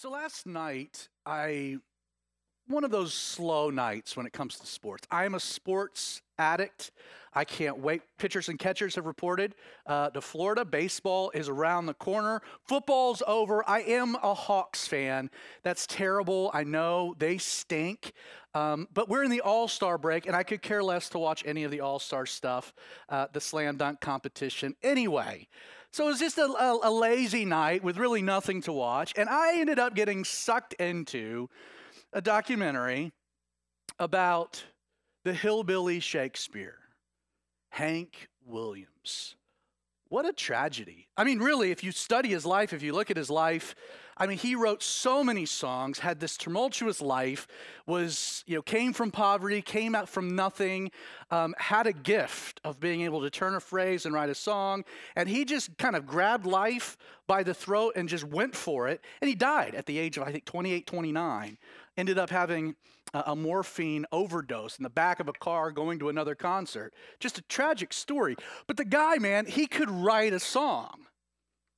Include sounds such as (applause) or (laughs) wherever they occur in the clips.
So last night, I one of those slow nights when it comes to sports. I am a sports addict. I can't wait. Pitchers and catchers have reported uh, to Florida. Baseball is around the corner. Football's over. I am a Hawks fan. That's terrible. I know they stink. Um, but we're in the All Star break, and I could care less to watch any of the All Star stuff, uh, the slam dunk competition. Anyway, so it was just a, a, a lazy night with really nothing to watch, and I ended up getting sucked into a documentary about the hillbilly Shakespeare, Hank Williams. What a tragedy. I mean, really, if you study his life, if you look at his life, I mean, he wrote so many songs, had this tumultuous life, was, you know, came from poverty, came out from nothing, um, had a gift of being able to turn a phrase and write a song. And he just kind of grabbed life by the throat and just went for it. And he died at the age of, I think, 28, 29 ended up having a morphine overdose in the back of a car going to another concert. Just a tragic story. But the guy, man, he could write a song.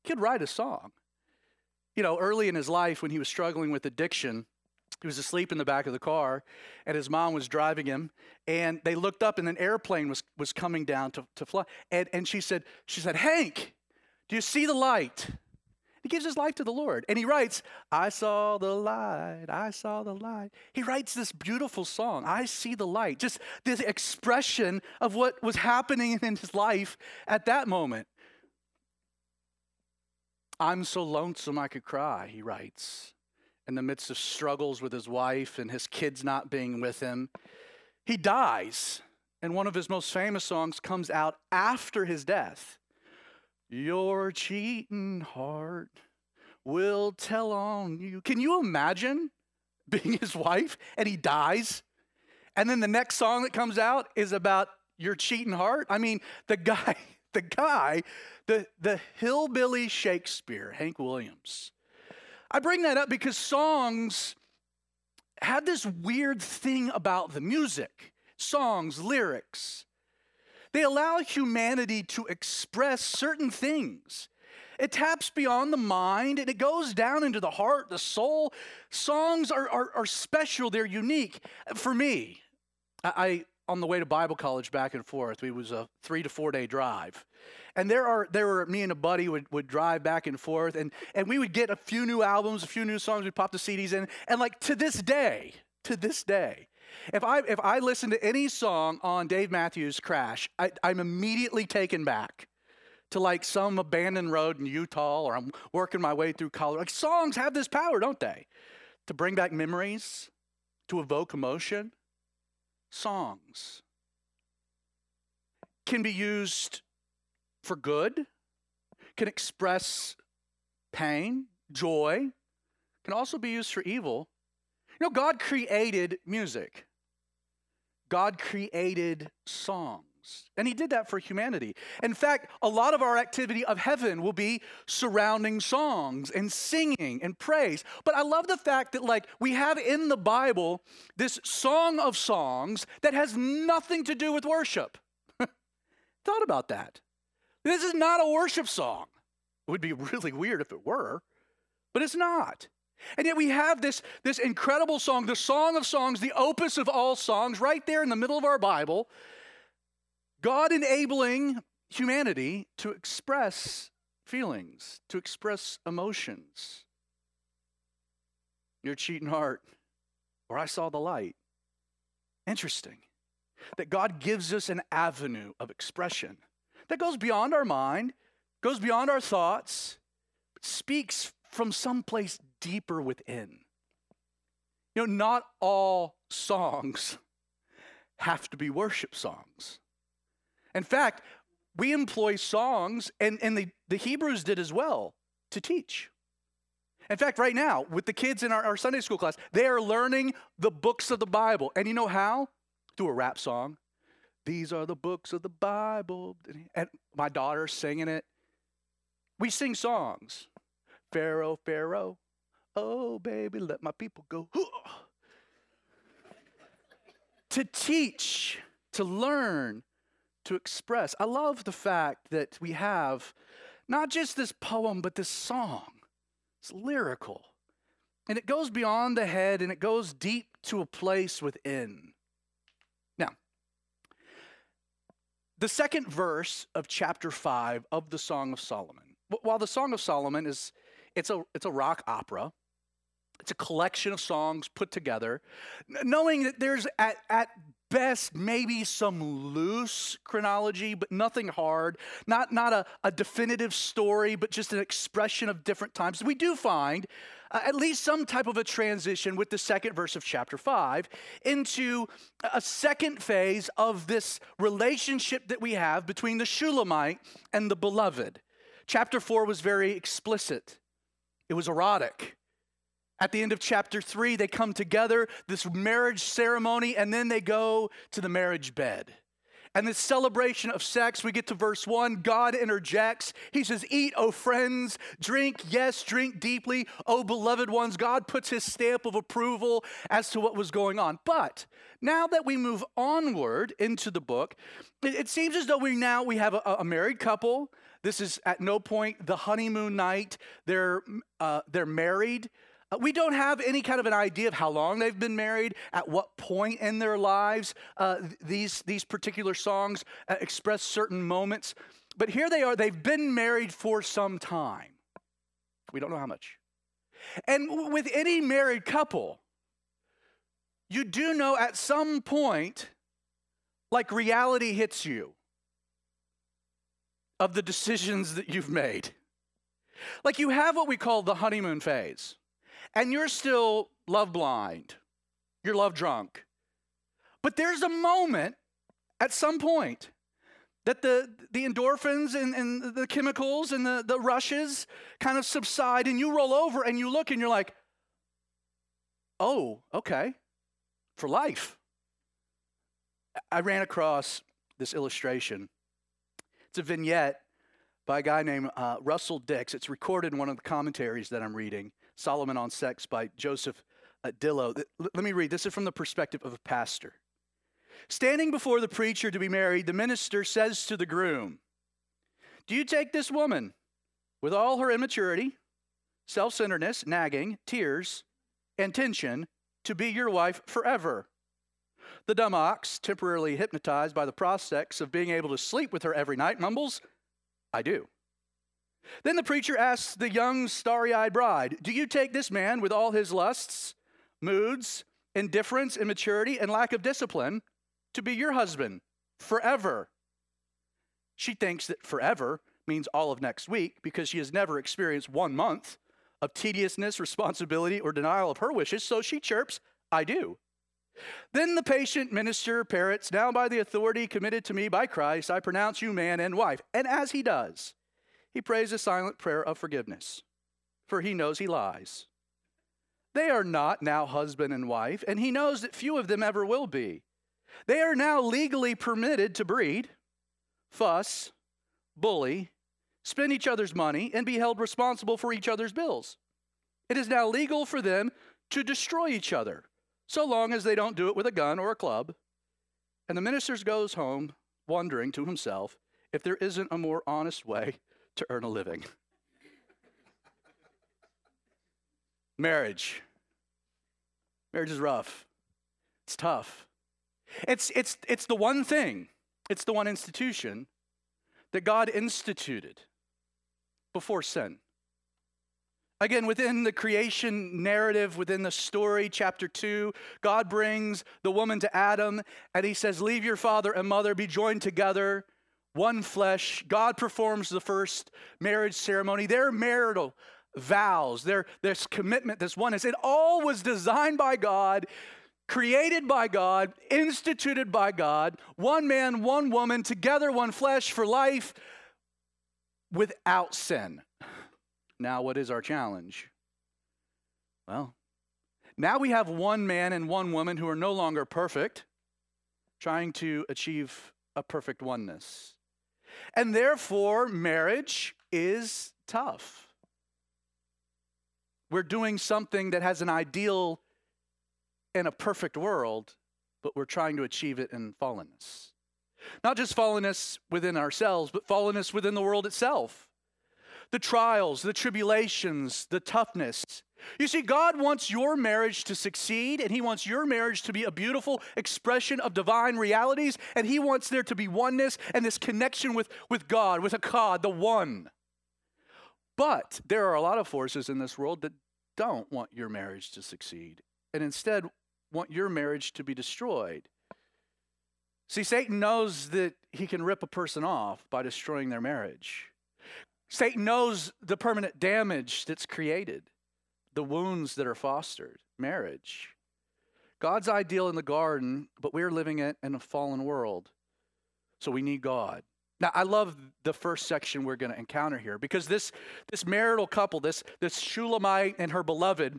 He could write a song. You know, early in his life when he was struggling with addiction, he was asleep in the back of the car, and his mom was driving him. And they looked up, and an airplane was, was coming down to, to fly. And, and she said, she said, Hank, do you see the light? He gives his life to the Lord. And he writes, I saw the light, I saw the light. He writes this beautiful song, I see the light. Just this expression of what was happening in his life at that moment. I'm so lonesome I could cry, he writes, in the midst of struggles with his wife and his kids not being with him. He dies, and one of his most famous songs comes out after his death. Your cheating heart will tell on you. Can you imagine (laughs) being his wife and he dies? And then the next song that comes out is about your cheating heart? I mean, the guy, (laughs) the guy, the, the hillbilly Shakespeare, Hank Williams. I bring that up because songs had this weird thing about the music, songs, lyrics. They allow humanity to express certain things. It taps beyond the mind and it goes down into the heart, the soul. Songs are, are, are special, they're unique. For me, I, on the way to Bible college back and forth, it was a three to four day drive. And there are there were me and a buddy would, would drive back and forth and, and we would get a few new albums, a few new songs, we'd pop the CDs in. And like to this day, to this day, if I, if I listen to any song on Dave Matthews' Crash, I, I'm immediately taken back to like some abandoned road in Utah or I'm working my way through college. Like songs have this power, don't they? To bring back memories, to evoke emotion. Songs can be used for good, can express pain, joy, can also be used for evil. You know, God created music, God created songs. And he did that for humanity. In fact, a lot of our activity of heaven will be surrounding songs and singing and praise. But I love the fact that, like, we have in the Bible this song of songs that has nothing to do with worship. (laughs) Thought about that. This is not a worship song. It would be really weird if it were, but it's not. And yet we have this, this incredible song, the Song of Songs, the opus of all songs, right there in the middle of our Bible. God enabling humanity to express feelings, to express emotions. Your cheating heart, or I saw the light. Interesting that God gives us an avenue of expression that goes beyond our mind, goes beyond our thoughts, speaks from someplace deeper within. You know, not all songs (laughs) have to be worship songs. In fact, we employ songs, and, and the, the Hebrews did as well, to teach. In fact, right now, with the kids in our, our Sunday school class, they are learning the books of the Bible. And you know how? Through a rap song. These are the books of the Bible. And my daughter's singing it. We sing songs. Pharaoh, Pharaoh, oh baby, let my people go. to teach, to learn, to express. I love the fact that we have not just this poem, but this song. It's lyrical. And it goes beyond the head and it goes deep to a place within. Now, the second verse of chapter 5 of the Song of Solomon. While the Song of Solomon is it's a it's a rock opera, it's a collection of songs put together, knowing that there's at, at best maybe some loose chronology, but nothing hard, not, not a, a definitive story, but just an expression of different times. We do find uh, at least some type of a transition with the second verse of chapter 5 into a second phase of this relationship that we have between the Shulamite and the beloved. Chapter 4 was very explicit, it was erotic. At the end of chapter three, they come together, this marriage ceremony, and then they go to the marriage bed. And this celebration of sex, we get to verse one. God interjects. He says, Eat, O friends, drink, yes, drink deeply, O beloved ones. God puts his stamp of approval as to what was going on. But now that we move onward into the book, it, seems as though we now we have a, a, married couple. This is at no point the honeymoon night. They're uh, they're married. Uh, we don't have any kind of an idea of how long they've been married, at what point in their lives uh, these, these particular songs uh, express certain moments. But here they are, they've been married for some time. We don't know how much. And with any married couple, you do know at some point, like reality hits you of the decisions that you've made. Like you have what we call the honeymoon phase and you're still love blind, you're love drunk. But there's a moment at some point that the, the endorphins and, and the chemicals and the, the rushes kind of subside, and you roll over and you look and you're like, oh, okay, for life. I ran across this illustration. It's a vignette by a guy named uh, Russell Dix. It's recorded in one of the commentaries that I'm reading. Solomon on Sex by Joseph Dillow. Let me read. This is from the perspective of a pastor. Standing before the preacher to be married, the minister says to the groom, Do you take this woman with all her immaturity, self centeredness, nagging, tears, and tension to be your wife forever? The dumb ox, temporarily hypnotized by the prospects of being able to sleep with her every night, mumbles, I do. Then the preacher asks the young, starry eyed bride, Do you take this man with all his lusts, moods, indifference, immaturity, and lack of discipline to be your husband forever? She thinks that forever means all of next week because she has never experienced one month of tediousness, responsibility, or denial of her wishes, so she chirps, I do. Then the patient minister parrots, Now by the authority committed to me by Christ, I pronounce you man and wife. And as he does, he prays a silent prayer of forgiveness, for he knows he lies. They are not now husband and wife, and he knows that few of them ever will be. They are now legally permitted to breed, fuss, bully, spend each other's money, and be held responsible for each other's bills. It is now legal for them to destroy each other, so long as they don't do it with a gun or a club. And the minister goes home wondering to himself if there isn't a more honest way to earn a living. Marriage. Marriage is rough. It's tough. It's, it's, it's the one thing, it's the one institution that God instituted before sin. Again, within the creation narrative, within the story, chapter 2, God brings the woman to Adam and he says, Leave your father and mother, be joined together one flesh. God performs the first marriage ceremony. Their marital vows, their this commitment, this oneness, it all was designed by God, created by God, instituted by God. One man, one woman, together, one flesh for life, without sin. Now, what is our challenge? Well, now we have one man and one woman who are no longer perfect, trying to achieve a perfect oneness. And therefore, marriage is tough. We're doing something that has an ideal and a perfect world, but we're trying to achieve it in fallenness. Not just fallenness within ourselves, but fallenness within the world itself. The trials, the tribulations, the toughness. You see, God wants your marriage to succeed, and He wants your marriage to be a beautiful expression of divine realities, and He wants there to be oneness and this connection with, with God, with a God, the one. But there are a lot of forces in this world that don't want your marriage to succeed, and instead want your marriage to be destroyed. See, Satan knows that he can rip a person off by destroying their marriage. Satan knows the permanent damage that's created the wounds that are fostered, marriage. God's ideal in the garden, but we're living it in a fallen world. So we need God. Now, I love the first section we're going to encounter here because this, this marital couple, this, this Shulamite and her beloved,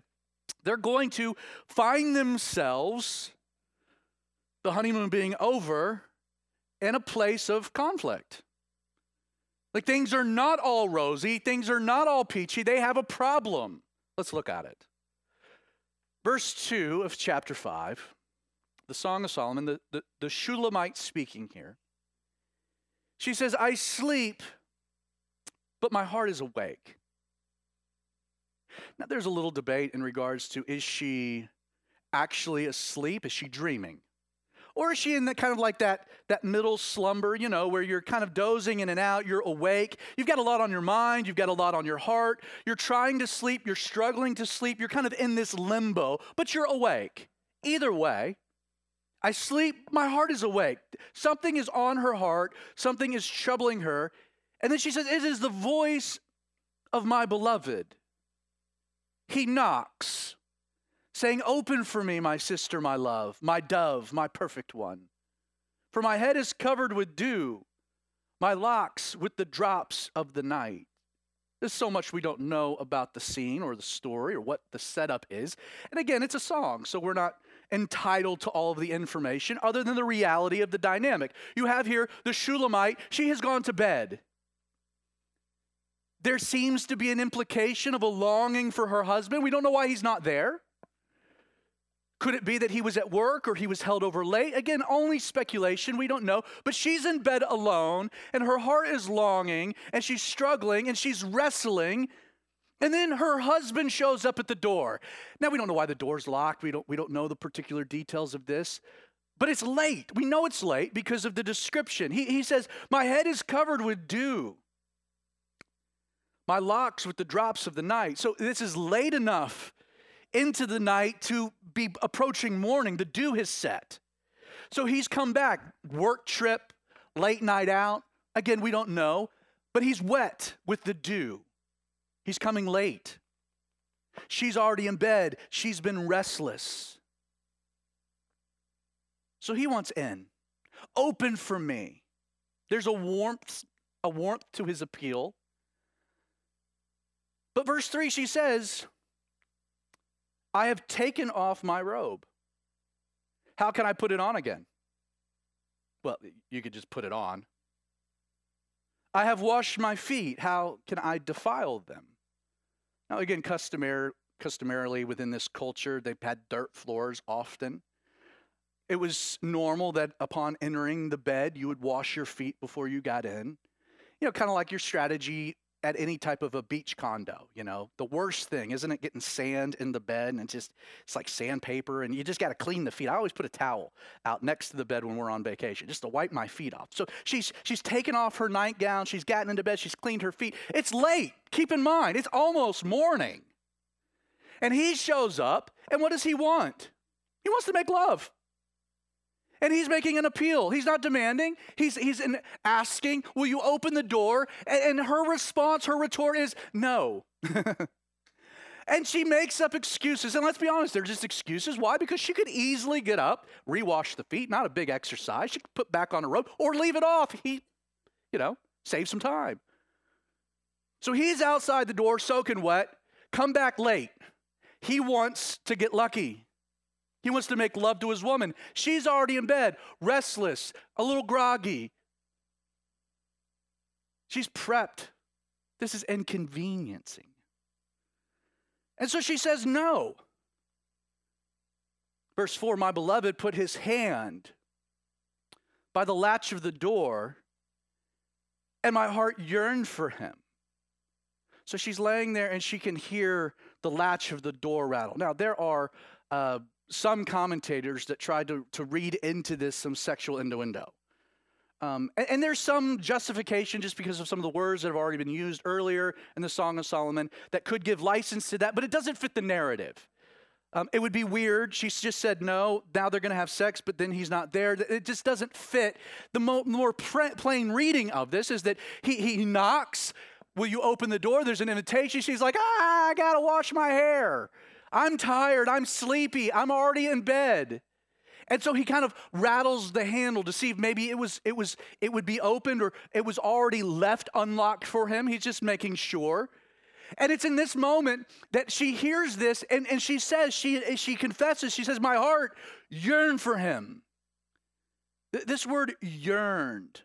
they're going to find themselves, the honeymoon being over, in a place of conflict. Like things are not all rosy, things are not all peachy, they have a problem. Let's look at it. Verse 2 of chapter 5, the Song of Solomon, the, the, the Shulamite speaking here. She says, I sleep, but my heart is awake. Now, there's a little debate in regards to is she actually asleep? Is she dreaming? Or is she in that kind of like that, that middle slumber, you know, where you're kind of dozing in and out, you're awake, you've got a lot on your mind, you've got a lot on your heart, you're trying to sleep, you're struggling to sleep, you're kind of in this limbo, but you're awake. Either way, I sleep, my heart is awake. Something is on her heart, something is troubling her. And then she says, It is the voice of my beloved. He knocks saying, Open for me, my sister, my love, my dove, my perfect one. For my head is covered with dew, my locks with the drops of the night. There's so much we don't know about the scene or the story or what the setup is. And again, it's a song, so we're not entitled to all of the information other than the reality of the dynamic. You have here the Shulamite, she has gone to bed. There seems to be an implication of a longing for her husband. We don't know why he's not there. Could it be that he was at work or he was held over late? Again, only speculation. We don't know. But she's in bed alone and her heart is longing and she's struggling and she's wrestling. And then her husband shows up at the door. Now, we don't know why the door's locked. We don't, we don't know the particular details of this. But it's late. We know it's late because of the description. He, he says, My head is covered with dew, my locks with the drops of the night. So this is late enough into the night to be approaching morning. The dew has set. So he's come back, work trip, late night out. Again, we don't know, but he's wet with the dew. He's coming late. She's already in bed. She's been restless. So he wants in. Open for me. There's a warmth, a warmth to his appeal. But verse 3, she says, I have taken off my robe. How can I put it on again? Well, you could just put it on. I have washed my feet. How can I defile them? Now, again, customary, customarily within this culture, they've had dirt floors often. It was normal that upon entering the bed, you would wash your feet before you got in. You know, kind of like your strategy at any type of a beach condo, you know. The worst thing, isn't it getting sand in the bed and just it's like sandpaper and you just got to clean the feet. I always put a towel out next to the bed when we're on vacation just to wipe my feet off. So she's she's taken off her nightgown, she's gotten into bed, she's cleaned her feet. It's late. Keep in mind, it's almost morning. And he shows up, and what does he want? He wants to make love. And he's making an appeal. He's not demanding. He's, he's asking, Will you open the door? And, and her response, her retort is, No. (laughs) and she makes up excuses. And let's be honest, they're just excuses. Why? Because she could easily get up, rewash the feet, not a big exercise. She could put back on a robe or leave it off. He, you know, save some time. So he's outside the door, soaking wet, come back late. He wants to get lucky. He wants to make love to his woman. She's already in bed, restless, a little groggy. She's prepped. This is inconveniencing. And so she says no. Verse 4 My beloved put his hand by the latch of the door, and my heart yearned for him. So she's laying there and she can hear the latch of the door rattle. Now, there are uh, some commentators that tried to, to read into this some sexual innuendo. Um, and, and, there's some justification just because of some of the words that have already been used earlier in the Song of Solomon that could give license to that, but it doesn't fit the narrative. Um, it would be weird. She just said no. Now they're going to have sex, but then he's not there. It just doesn't fit. The mo- more pre- plain reading of this is that he, he knocks. Will you open the door? There's an invitation. She's like, ah, I got to wash my hair. I'm tired. I'm sleepy. I'm already in bed. And so he kind of rattles the handle to see if maybe it was it was it would be opened or it was already left unlocked for him. He's just making sure. And it's in this moment that she hears this and, and she says, she, she confesses, she says, My heart yearned for him. This word yearned,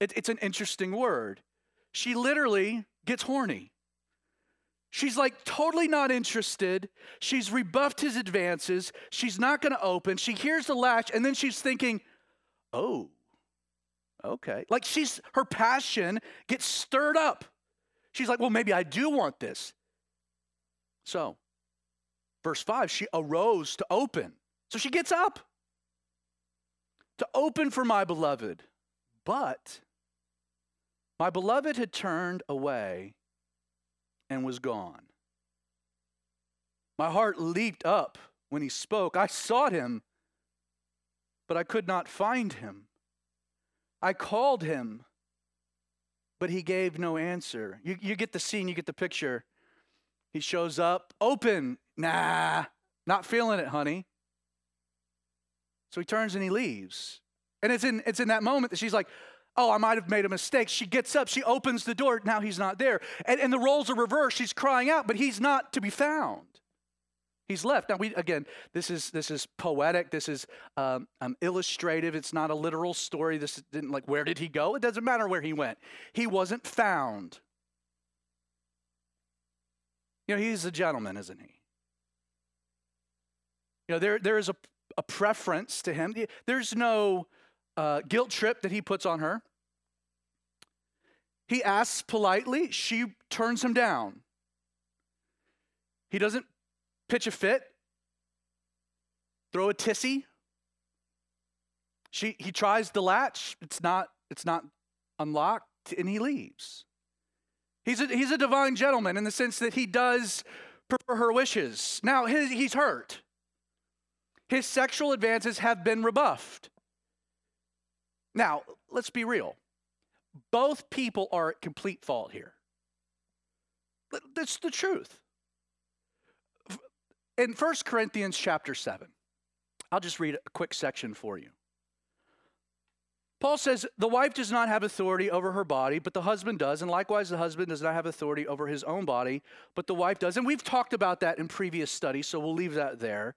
it, it's an interesting word. She literally gets horny. She's like totally not interested. She's rebuffed his advances. She's not going to open. She hears the latch and then she's thinking, oh, okay. Like she's, her passion gets stirred up. She's like, well, maybe I do want this. So, verse 5, she arose to open. So she gets up to open for my beloved. But my beloved had turned away and was gone. My heart leaped up when he spoke. I sought him, but I could not find him. I called him, but he gave no answer. You, you get the scene, you get the picture. He shows up, open. Nah, not feeling it, honey. So he turns and he leaves. And it's in, it's in that moment that she's like, Oh, I might have made a mistake. She gets up, she opens the door. Now he's not there. And, and the roles are reversed. She's crying out, but he's not to be found. He's left. Now, we again, this is this is poetic. This is um, um, illustrative. It's not a literal story. This didn't like where did he go? It doesn't matter where he went. He wasn't found. You know, he's a gentleman, isn't he? You know, there there is a a preference to him. There's no uh, guilt trip that he puts on her. He asks politely, she turns him down. He doesn't pitch a fit, throw a tissy. She, he tries the latch, it's not, it's not unlocked, and he leaves. He's a, he's a divine gentleman in the sense that he does prefer her wishes. Now, his, he's hurt. His sexual advances have been rebuffed. Now, let's be real. Both people are at complete fault here. That's the truth. In 1 Corinthians chapter 7, I'll just read a quick section for you. Paul says, The wife does not have authority over her body, but the husband does. And likewise, the husband does not have authority over his own body, but the wife does. And we've talked about that in previous studies, so we'll leave that there.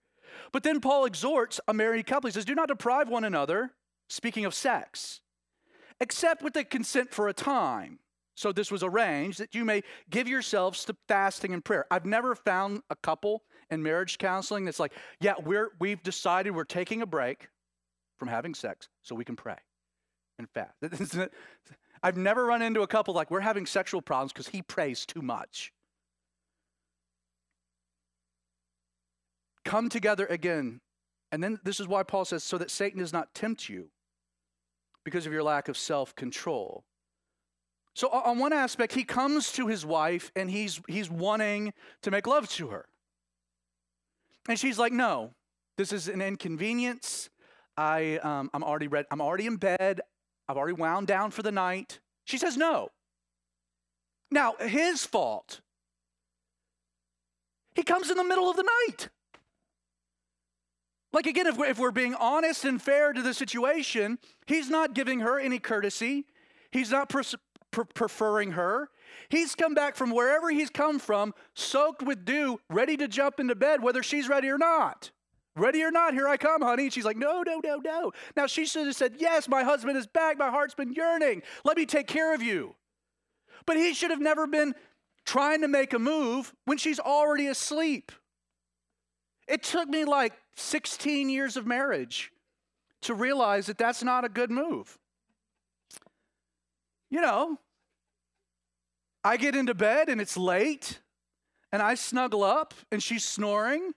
But then Paul exhorts a married couple. He says, Do not deprive one another speaking of sex, except with the consent for a time. So this was arranged that you may give yourselves to fasting and prayer. I've never found a couple in marriage counseling that's like, yeah, we're we've decided we're taking a break from having sex so we can pray and fast. (laughs) I've never run into a couple like we're having sexual problems because he prays too much. Come together again and then this is why Paul says, so that Satan does not tempt you because of your lack of self control. So, on one aspect, he comes to his wife and he's, he's wanting to make love to her. And she's like, no, this is an inconvenience. I, um, I'm, already read, I'm already in bed. I've already wound down for the night. She says no. Now, his fault. He comes in the middle of the night. Like, again, if we're, if we're being honest and fair to the situation, he's not giving her any courtesy. He's not pre- preferring her. He's come back from wherever he's come from, soaked with dew, ready to jump into bed, whether she's ready or not. Ready or not, here I come, honey. And she's like, no, no, no, no. Now she should have said, yes, my husband is back. My heart's been yearning. Let me take care of you. But he should have never been trying to make a move when she's already asleep. It took me like 16 years of marriage to realize that that's not a good move. You know, I get into bed and it's late, and I snuggle up and she's snoring.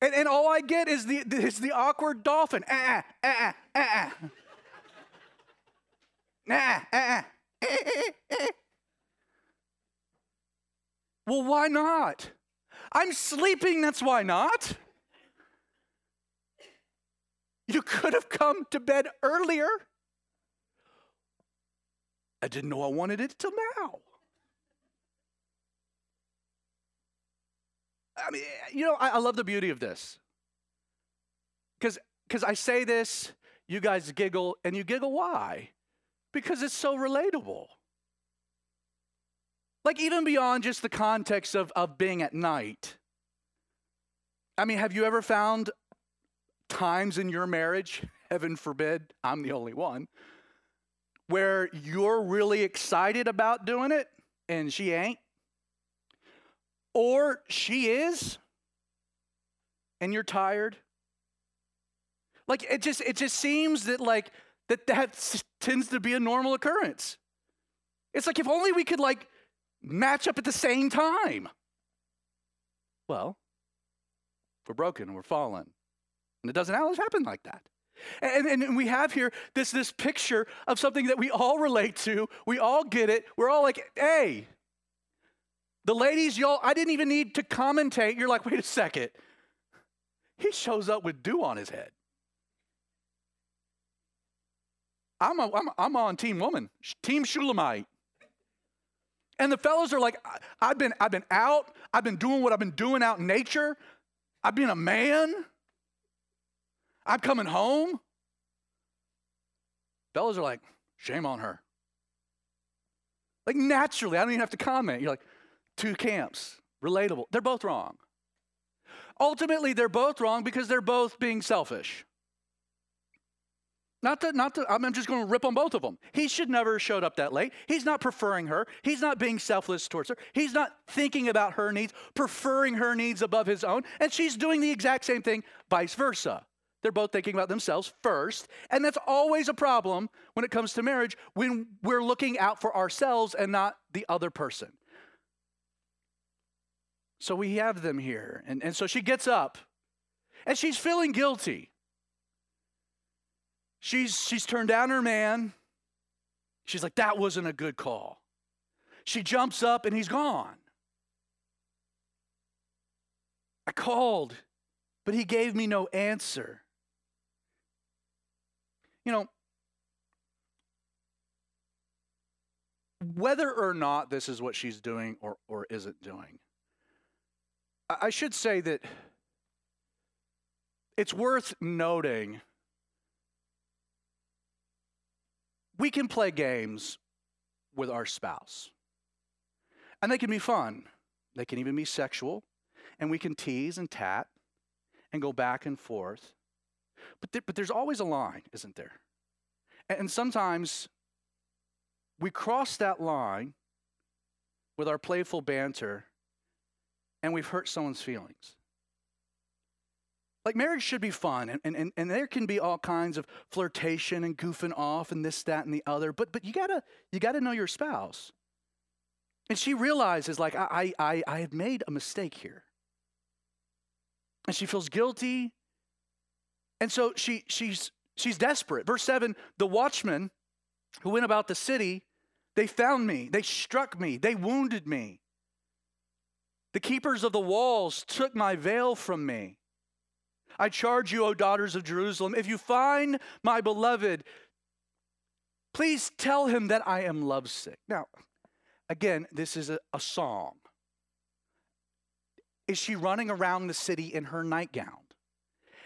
And, and all I get is the, is the awkward dolphin. Ah, ah, ah, ah. ah, ah, ah. Well, why not? I'm sleeping, that's why not. You could have come to bed earlier. I didn't know I wanted it till now. I mean, you know, I, I love the beauty of this. Because because I say this, you guys giggle, and you giggle why? Because it's so relatable. Like, even beyond just the context of, of being at night. I mean, have you ever found times in your marriage, (laughs) heaven forbid, I'm the only one, where you're really excited about doing it and she ain't? Or she is and you're tired? Like it just it just seems that like that that (laughs) tends to be a normal occurrence. It's like if only we could like match up at the same time. Well, we're broken, we're fallen. And it doesn't always happen like that. And, and, we have here this, this picture of something that we all relate to. We all get it. We're all like, hey, the ladies, y'all, I didn't even need to commentate. You're like, wait a second. He shows up with dew on his head. I'm, a, I'm, I'm on team woman, team Shulamite. And the fellows are like, I've been, I've been out. I've been doing what I've been doing out in nature. I've been a man. I'm coming home. Fellows are like, shame on her. Like naturally, I don't even have to comment. You're like, two camps, relatable. They're both wrong. Ultimately, they're both wrong because they're both being selfish. Not to, not to, I'm just going to rip on both of them. He should never have showed up that late. He's not preferring her. He's not being selfless towards her. He's not thinking about her needs, preferring her needs above his own. And she's doing the exact same thing, vice versa. They're both thinking about themselves first. And that's always a problem when it comes to marriage when we're looking out for ourselves and not the other person. So we have them here. And, and so she gets up and she's feeling guilty. She's, she's turned down her man. She's like, that wasn't a good call. She jumps up and he's gone. I called, but he gave me no answer. You know, whether or not this is what she's doing or, or isn't doing, I should say that it's worth noting we can play games with our spouse. And they can be fun. They can even be sexual. And we can tease and tat and go back and forth. But, th- but there's always a line, isn't there? And, and sometimes we cross that line with our playful banter and we've hurt someone's feelings. Like marriage should be fun, and, and, and there can be all kinds of flirtation and goofing off and this, that, and the other, but but you gotta you gotta know your spouse. And she realizes, like, I I I have made a mistake here. And she feels guilty. And so she she's she's desperate. Verse 7, the watchmen who went about the city, they found me, they struck me, they wounded me. The keepers of the walls took my veil from me. I charge you, O daughters of Jerusalem, if you find my beloved, please tell him that I am lovesick. Now, again, this is a, a song. Is she running around the city in her nightgown?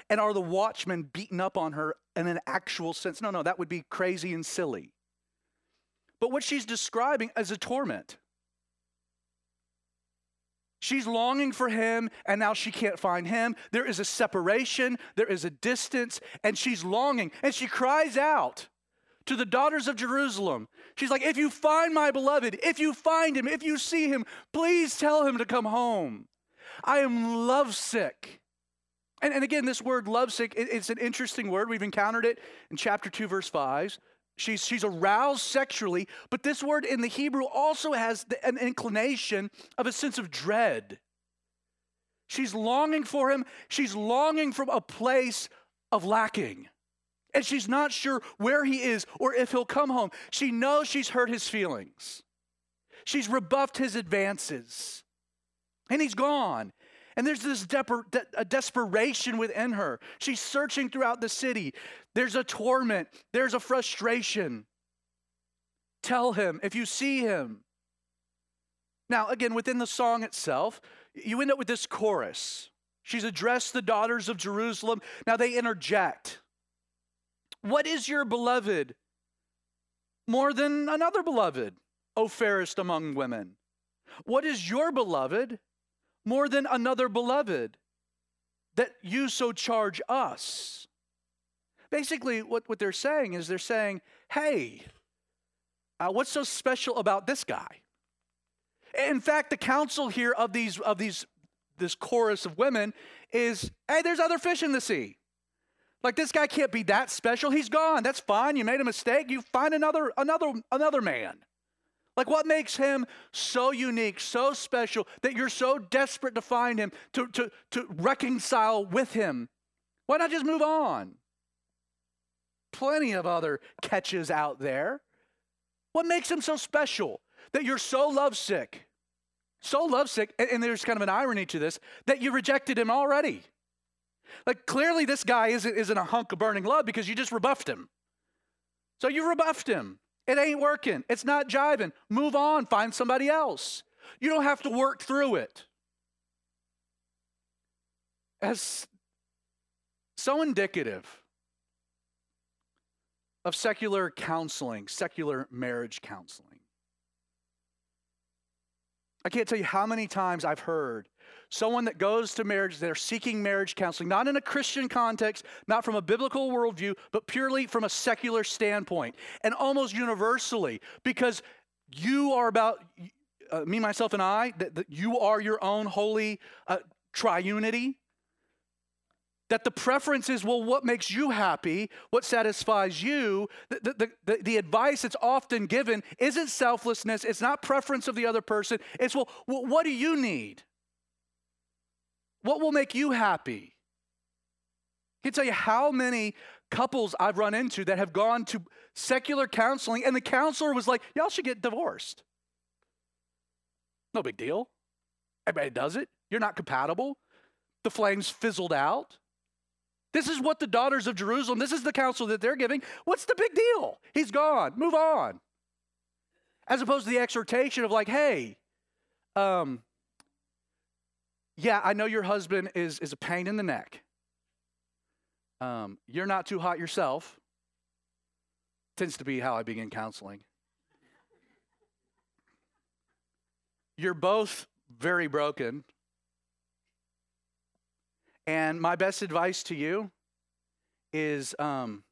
And are the watchmen beaten up on her in an actual sense? No, no, that would be crazy and silly. But what she's describing is a torment. She's longing for him, and now she can't find him. There is a separation, there is a distance, and she's longing. And she cries out to the daughters of Jerusalem. She's like, If you find my beloved, if you find him, if you see him, please tell him to come home. I am lovesick. And, and again, this word lovesick, it, it's an interesting word. We've encountered it in chapter 2, verse 5. She's, she's aroused sexually, but this word in the Hebrew also has the, an inclination of a sense of dread. She's longing for him. She's longing from a place of lacking. And she's not sure where he is or if he'll come home. She knows she's hurt his feelings. She's rebuffed his advances. And he's gone. And there's this de- desperation within her. She's searching throughout the city. There's a torment, there's a frustration. Tell him if you see him. Now, again, within the song itself, you end up with this chorus. She's addressed the daughters of Jerusalem. Now they interject. What is your beloved more than another beloved, O fairest among women? What is your beloved more than another beloved that you so charge us? Basically, what, what they're saying is they're saying, hey, uh, what's so special about this guy? In fact, the counsel here of these of these this chorus of women is, hey, there's other fish in the sea. Like this guy can't be that special. He's gone. That's fine. You made a mistake. You find another another another man. Like what makes him so unique, so special that you're so desperate to find him, to, to, to reconcile with him? Why not just move on? Plenty of other catches out there. What makes him so special that you're so lovesick so lovesick, and, and there's kind of an irony to this, that you rejected him already. Like clearly this guy isn't, isn't a hunk of burning love because you just rebuffed him. So you rebuffed him. It ain't working. It's not jiving. Move on, find somebody else. You don't have to work through it. As so indicative of secular counseling, secular marriage counseling. I can't tell you how many times I've heard someone that goes to marriage, they're seeking marriage counseling, not in a Christian context, not from a biblical worldview, but purely from a secular standpoint. And almost universally, because you are about, uh, me, myself, and I, that, that, you are your own holy uh, triunity that the preference is well what makes you happy what satisfies you the, the, the, the, advice that's often given isn't selflessness it's not preference of the other person it's well what do you need? What will make you happy? I can tell you how many couples i've run into that have gone to secular counseling and the counselor was like y'all should get divorced. No big deal. Everybody does it. You're not compatible. The flames fizzled out this is what the daughters of Jerusalem, this is the counsel that they're giving. What's the big deal? He's gone. Move on. As opposed to the exhortation of like, hey, um, yeah, I know your husband is, is a pain in the neck. Um, you're not too hot yourself. Tends to be how I begin counseling. You're both very broken. And my best advice to you is um,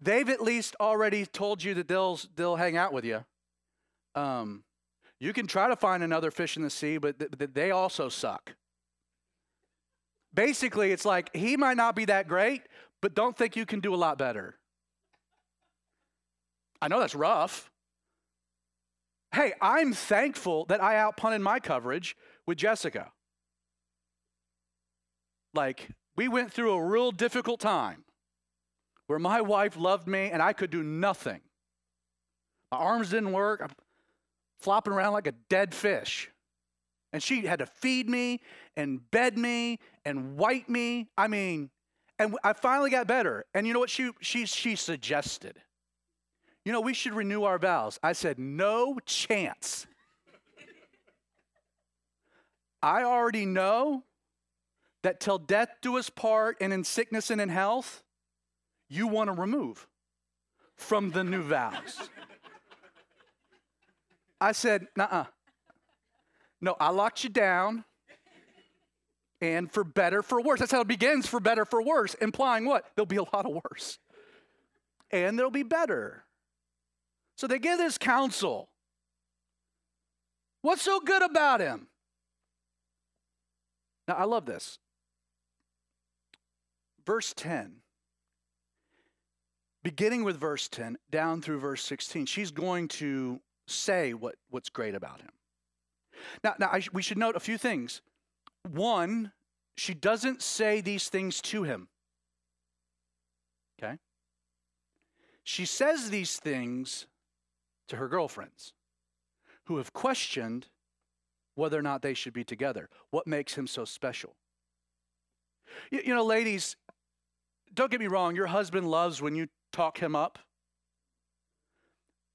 they've at least already told you that they'll, they'll hang out with you. Um, you can try to find another fish in the sea, but th- th- they also suck. Basically, it's like he might not be that great, but don't think you can do a lot better. I know that's rough. Hey, I'm thankful that I outpunted my coverage with Jessica. Like, we went through a real difficult time where my wife loved me and I could do nothing. My arms didn't work. I'm flopping around like a dead fish. And she had to feed me and bed me and wipe me. I mean, and I finally got better. And you know what she, she, she suggested? You know, we should renew our vows. I said, no chance. (laughs) I already know that till death do us part and in sickness and in health, you want to remove from the new vows. I said, nah, no, I locked you down. And for better, for worse. That's how it begins for better, for worse, implying what? There'll be a lot of worse. And there'll be better. So they give this counsel. What's so good about him? Now, I love this verse 10 beginning with verse 10 down through verse 16, she's going to say what, what's great about him. Now, now I, we should note a few things. One, she doesn't say these things to him. Okay? She says these things to her girlfriends who have questioned whether or not they should be together. What makes him so special? You, you know, ladies, don't get me wrong, your husband loves when you talk him up.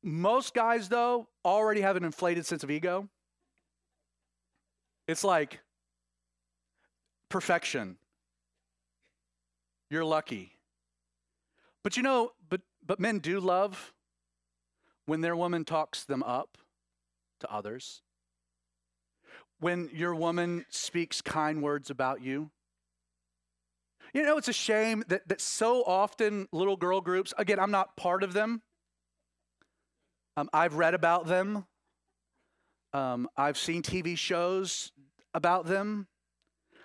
Most guys, though, already have an inflated sense of ego. It's like perfection. You're lucky. But you know, but but men do love when their woman talks them up to others. When your woman speaks kind words about you. You know, it's a shame that, that so often little girl groups, again, I'm not part of them. Um, I've read about them. Um, I've seen TV shows about them.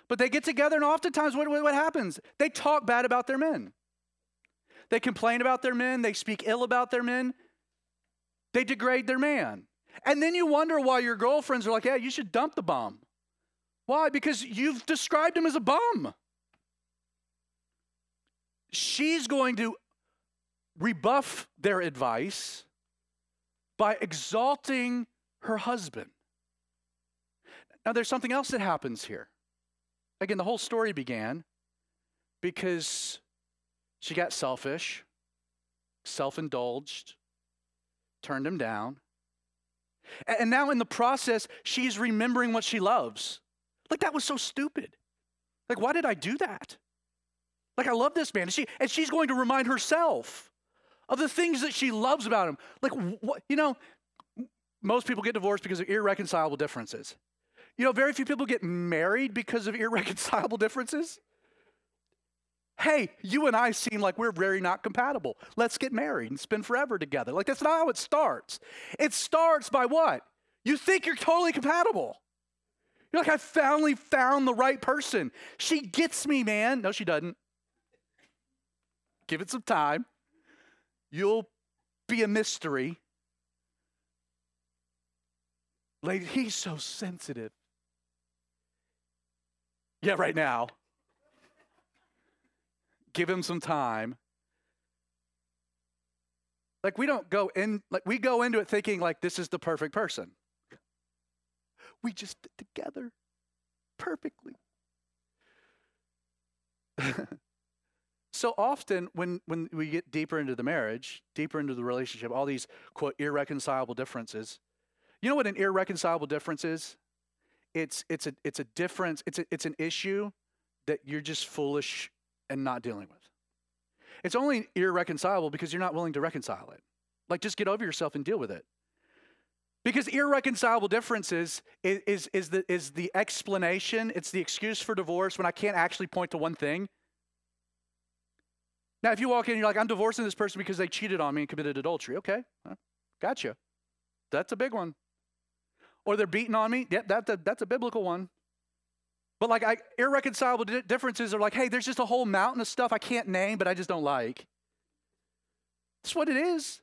But they get together, and oftentimes, what, what happens? They talk bad about their men. They complain about their men. They speak ill about their men. They degrade their man. And then you wonder why your girlfriends are like, yeah, you should dump the bum. Why? Because you've described him as a bum. She's going to rebuff their advice by exalting her husband. Now, there's something else that happens here. Again, the whole story began because she got selfish, self indulged, turned him down. And now, in the process, she's remembering what she loves. Like, that was so stupid. Like, why did I do that? Like, I love this man. And, she, and she's going to remind herself of the things that she loves about him. Like, you know, most people get divorced because of irreconcilable differences. You know, very few people get married because of (laughs) irreconcilable differences. Hey, you and I seem like we're very not compatible. Let's get married and spend forever together. Like, that's not how it starts. It starts by what? You think you're totally compatible. You're like, I finally found the right person. She gets me, man. No, she doesn't. Give it some time. You'll be a mystery. Lady, he's so sensitive. Yeah, right now. Give him some time. Like we don't go in like we go into it thinking like this is the perfect person. We just fit together perfectly. (laughs) so often when when we get deeper into the marriage, deeper into the relationship, all these quote irreconcilable differences. You know what an irreconcilable difference is? it's it's a it's a difference it's a, it's an issue that you're just foolish and not dealing with it's only irreconcilable because you're not willing to reconcile it like just get over yourself and deal with it because irreconcilable differences is, is, is, the, is the explanation it's the excuse for divorce when i can't actually point to one thing now if you walk in and you're like i'm divorcing this person because they cheated on me and committed adultery okay gotcha that's a big one or they're beating on me. Yep, that's a, that's a biblical one. But like I, irreconcilable differences are like, hey, there's just a whole mountain of stuff I can't name, but I just don't like. That's what it is.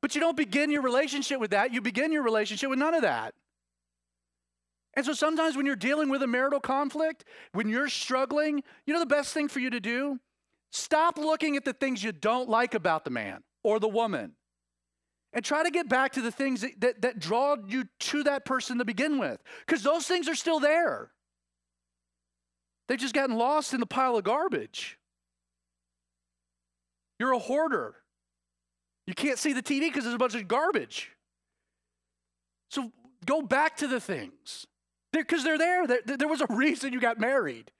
But you don't begin your relationship with that. You begin your relationship with none of that. And so sometimes when you're dealing with a marital conflict, when you're struggling, you know the best thing for you to do? Stop looking at the things you don't like about the man or the woman and try to get back to the things that, that, that draw you to that person to begin with because those things are still there. They've just gotten lost in the pile of garbage. You're a hoarder. You can't see the tv because there's a bunch of garbage. So go back to the things. Because they're, they're there. There, there was a reason you got married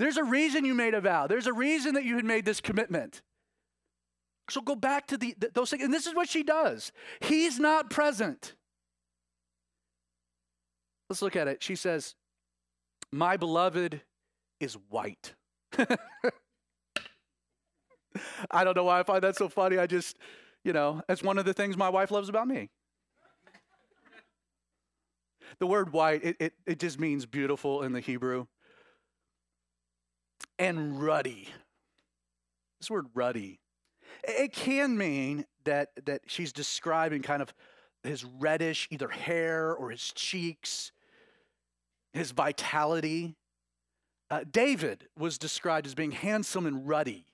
there's a reason you made a vow there's a reason that you had made this commitment so go back to the, those things. And this is what she does. He's not present. Let's look at it. She says, My beloved is white. (laughs) I don't know why I find that so funny. I just, you know, that's one of the things my wife loves about me. The word white, it, it, it just means beautiful in the Hebrew. And ruddy. This word ruddy It can mean that, that she's describing kind of his reddish, either hair or his cheeks, his vitality. Uh, David was described as being handsome and ruddy.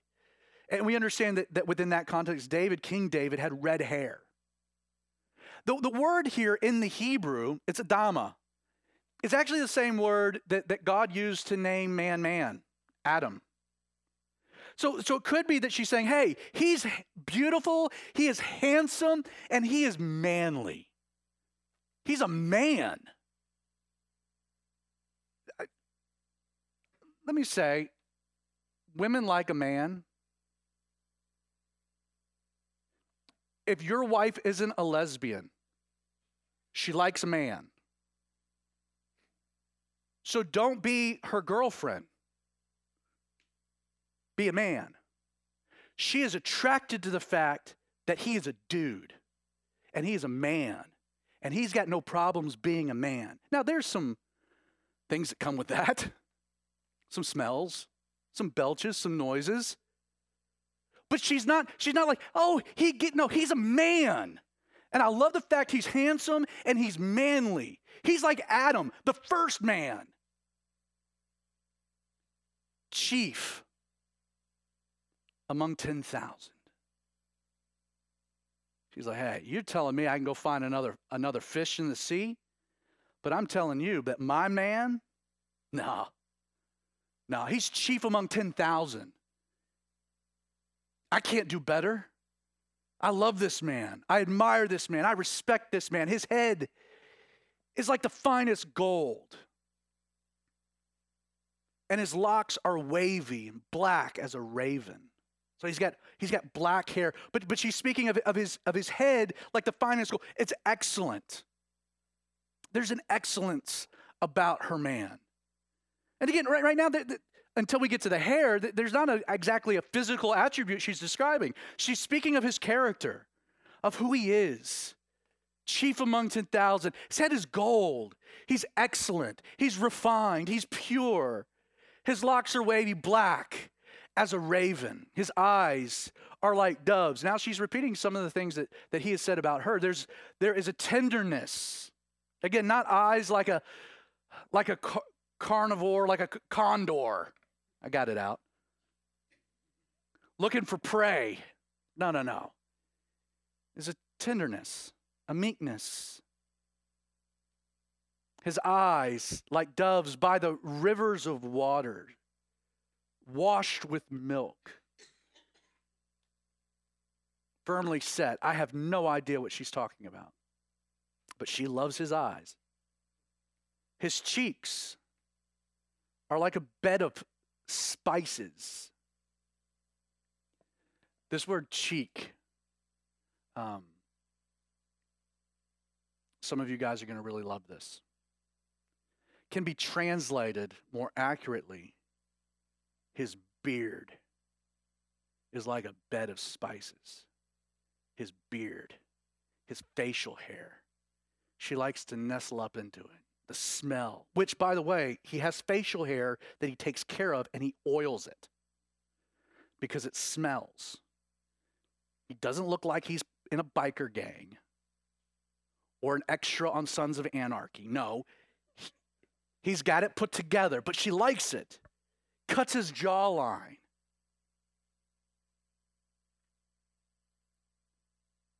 And we understand that, that within that context, David, King David, had red hair. The, the word here in the Hebrew, it's Adama. It's actually the same word that, that God used to name man, man, Adam. So, so it could be that she's saying, hey, he's beautiful, he is handsome, and he is manly. He's a man. Let me say, women like a man. If your wife isn't a lesbian, she likes a man. So don't be her girlfriend. Be a man. She is attracted to the fact that he is a dude and he is a man and he's got no problems being a man. Now, there's some things that come with that (laughs) some smells, some belches, some noises. But she's not, she's not like, oh, he get no, he's a man. And I love the fact he's handsome and he's manly. He's like Adam, the first man. Chief among 10,000. She's like, hey, you're telling me I can go find another, another fish in the sea? But I'm telling you that my man, (laughs) no, no, he's chief among 10,000. I can't do better. I love this man. I admire this man. I respect this man. His head is like the finest gold. And his locks are wavy and black as a raven. So he's got he's got black hair, but but she's speaking of, of his of his head like the finest gold. It's excellent. There's an excellence about her man. And again, right, right now, the, the, until we get to the hair, the, there's not a, exactly a physical attribute she's describing. She's speaking of his character, of who he is. Chief among 10,000. His head is gold. He's excellent. He's refined. He's pure. His locks are wavy black as a raven. His eyes are like doves. Now she's repeating some of the things that, that he has said about her. There's, there is a tenderness. Again, not eyes like a, like a car- carnivore, like a c- condor. I got it out. Looking for prey. No, no, no. There's a tenderness, a meekness. His eyes like doves by the rivers of water washed with milk, firmly set. I have no idea what she's talking about, but she loves his eyes. His cheeks are like a bed of spices. This word cheek, um, some of you guys are going to really love this, can be translated more accurately his beard is like a bed of spices. His beard, his facial hair. She likes to nestle up into it. The smell, which, by the way, he has facial hair that he takes care of and he oils it because it smells. He doesn't look like he's in a biker gang or an extra on Sons of Anarchy. No, he's got it put together, but she likes it cuts his jawline.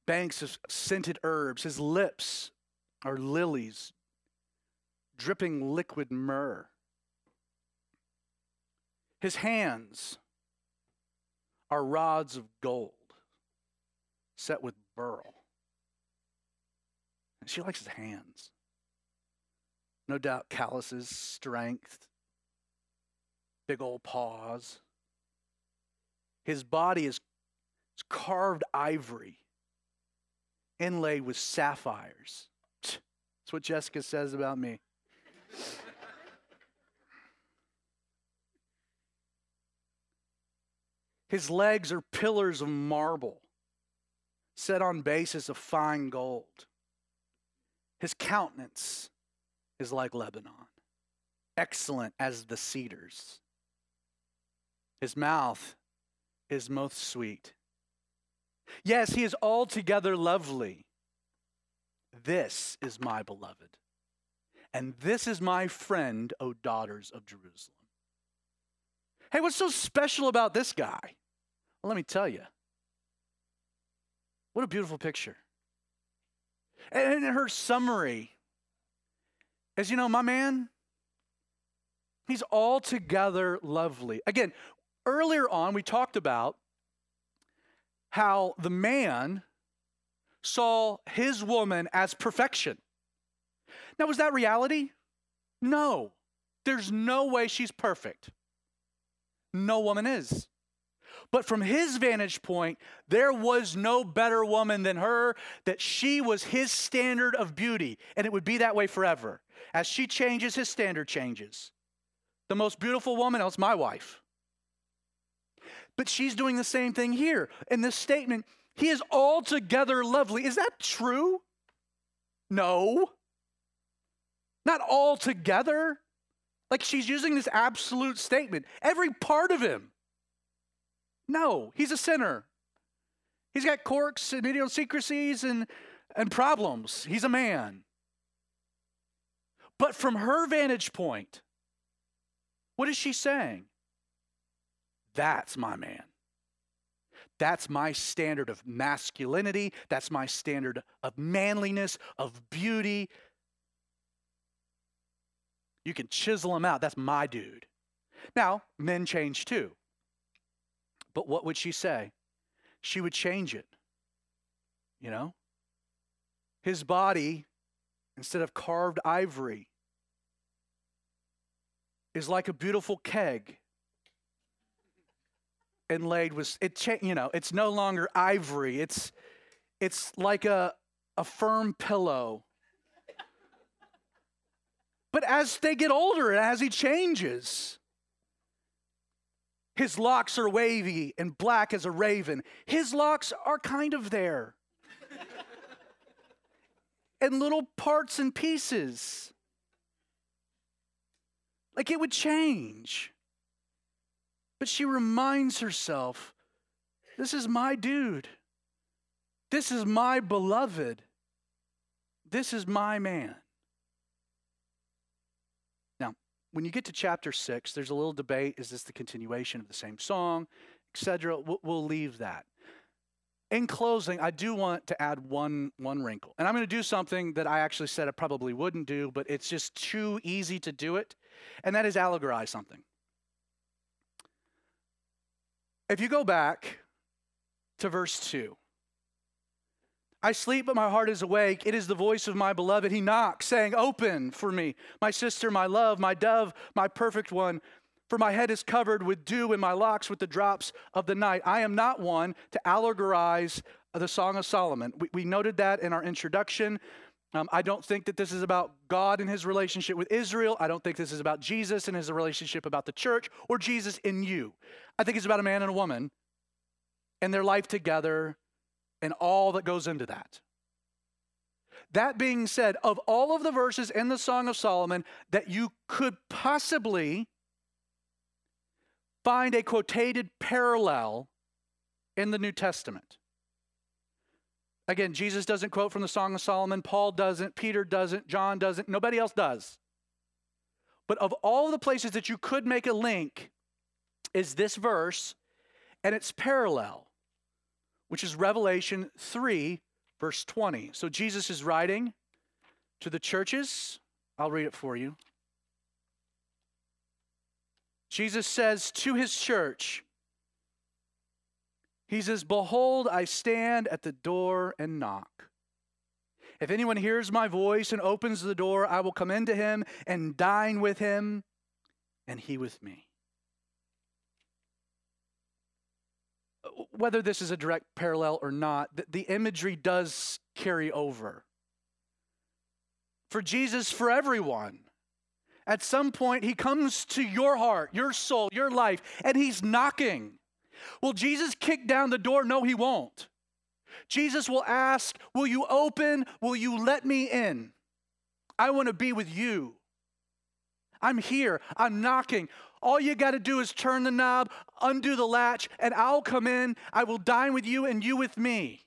Banks of scented herbs. His lips are lilies, dripping liquid myrrh. His hands are rods of gold set with beryl. And she likes his hands. No doubt calluses, strength, big old paws. His body is carved ivory, inlaid with sapphires. That's what Jessica says about me. His legs are pillars of marble set on bases of fine gold. His countenance is like Lebanon, excellent as the cedars. His mouth is most sweet. Yes, he is altogether lovely. This is my beloved. And this is my friend, O daughters of Jerusalem. Hey, what's so special about this guy? Well, let me tell you. What a beautiful picture. And in her summary, as you know, my man, he's altogether lovely. Again, earlier on, we talked about how the man saw his woman as perfection. Now, was that reality? No. There's no way she's perfect. No woman is. But from his vantage point, there was no better woman than her, that she was his standard of beauty, and it would be that way forever. As she changes, his standard changes. The most beautiful woman, else my wife. But she's doing the same thing here. In this statement, he is altogether lovely. Is that true? No. Not altogether. Like she's using this absolute statement. Every part of him. No, he's a sinner. He's got quirks and idiosyncrasies and, and problems. He's a man. But from her vantage point, what is she saying? That's my man. That's my standard of masculinity. That's my standard of manliness, of beauty. You can chisel him out. That's my dude. Now, men change too. But what would she say? She would change it. You know? His body, instead of carved ivory, is like a beautiful keg inlaid was it you know it's no longer ivory. It's it's like a a firm pillow. But as they get older and as he changes his locks are wavy and black as a raven. His locks are kind of there. (laughs) And little parts and pieces. Like it would change but she reminds herself this is my dude. This is my beloved. This is my man. Now, when you get to chapter six, there's a little debate. Is this the continuation of the same song, etc.? We'll, we'll leave that. In closing, I do want to add one, one wrinkle. And I'm going to do something that I actually said I probably wouldn't do, but it's just too easy to do it. And that is allegorize something. If you go back to verse 2, I sleep, but my heart is awake. It is the voice of my beloved. He knocks, saying, Open for me, my sister, my love, my dove, my perfect one. For my head is covered with dew, and my locks with the drops of the night. I am not one to allegorize the Song of Solomon. We, we noted that in our introduction. Um, I don't think that this is about God and his relationship with Israel. I don't think this is about Jesus and his relationship about the church or Jesus in you. I think it's about a man and a woman and their life together and all that goes into that. That being said, of all of the verses in the Song of Solomon that you could possibly find a quotated parallel in the New Testament, Again, Jesus doesn't quote from the Song of Solomon, Paul doesn't, Peter doesn't, John doesn't, nobody else does. But of all the places that you could make a link, is this verse and its parallel, which is Revelation 3, verse 20. So Jesus is writing to the churches. I'll read it for you. Jesus says to his church, he says, Behold, I stand at the door and knock. If anyone hears my voice and opens the door, I will come into him and dine with him, and he with me. Whether this is a direct parallel or not, the imagery does carry over. For Jesus, for everyone. At some point, he comes to your heart, your soul, your life, and he's knocking. Will Jesus kick down the door? No, he won't. Jesus will ask, Will you open? Will you let me in? I want to be with you. I'm here. I'm knocking. All you got to do is turn the knob, undo the latch, and I'll come in. I will dine with you and you with me.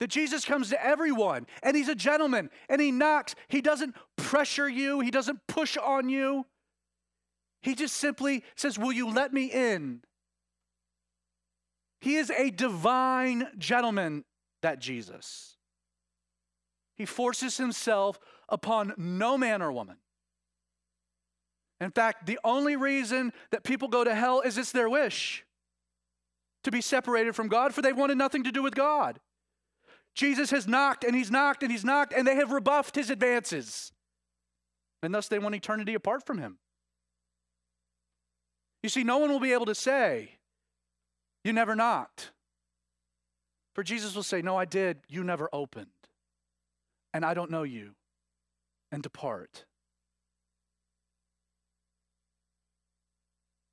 That Jesus comes to everyone and he's a gentleman and he knocks. He doesn't pressure you, he doesn't push on you. He just simply says, Will you let me in? He is a divine gentleman, that Jesus. He forces himself upon no man or woman. In fact, the only reason that people go to hell is it's their wish to be separated from God, for they wanted nothing to do with God. Jesus has knocked and he's knocked and he's knocked, and they have rebuffed his advances. And thus they want eternity apart from him. You see, no one will be able to say, You never knocked. For Jesus will say, No, I did. You never opened. And I don't know you. And depart.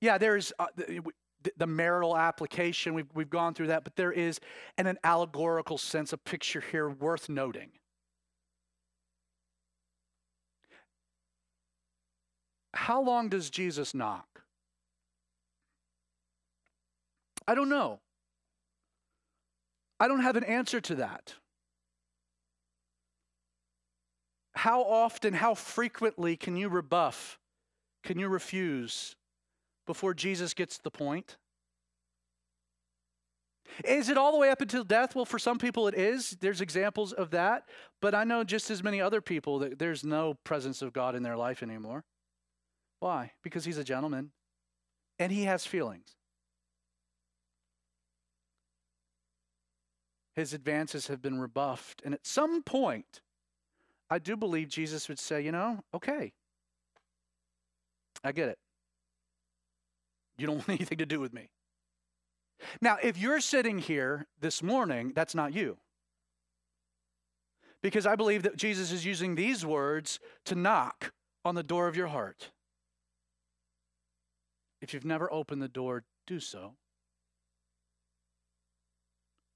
Yeah, there's uh, the marital application, we've, we've gone through that, but there is in an allegorical sense, a picture here worth noting. How long does Jesus knock? I don't know. I don't have an answer to that. How often, how frequently can you rebuff? Can you refuse? before Jesus gets the point? Is it all the way up until death? Well, for some people it is. There's examples of that. But I know just as many other people that there's no presence of God in their life anymore. Why? Because he's a gentleman and he has feelings. His advances have been rebuffed. And at some point, I do believe Jesus would say, you know, okay, I get it. You don't (laughs) want anything to do with me. Now, if you're sitting here this morning, that's not you. Because I believe that Jesus is using these words to knock on the door of your heart. If you've never opened the door, do so.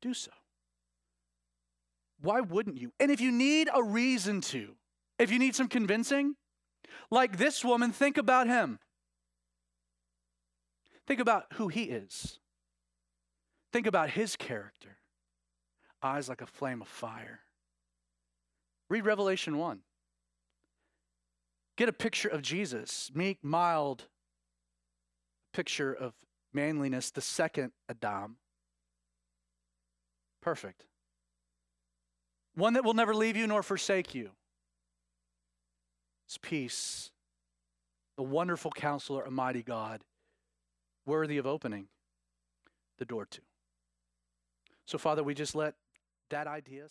Do so. Why wouldn't you? And if you need a reason to, if you need some convincing, like this woman, think about him. Think about who he is. Think about his character. Eyes like a flame of fire. Read Revelation 1. Get a picture of Jesus, meek, mild, picture of manliness, the second Adam. Perfect. One that will never leave you nor forsake you. It's peace, the wonderful counselor, a mighty God worthy of opening the door to. So, Father, we just let that idea.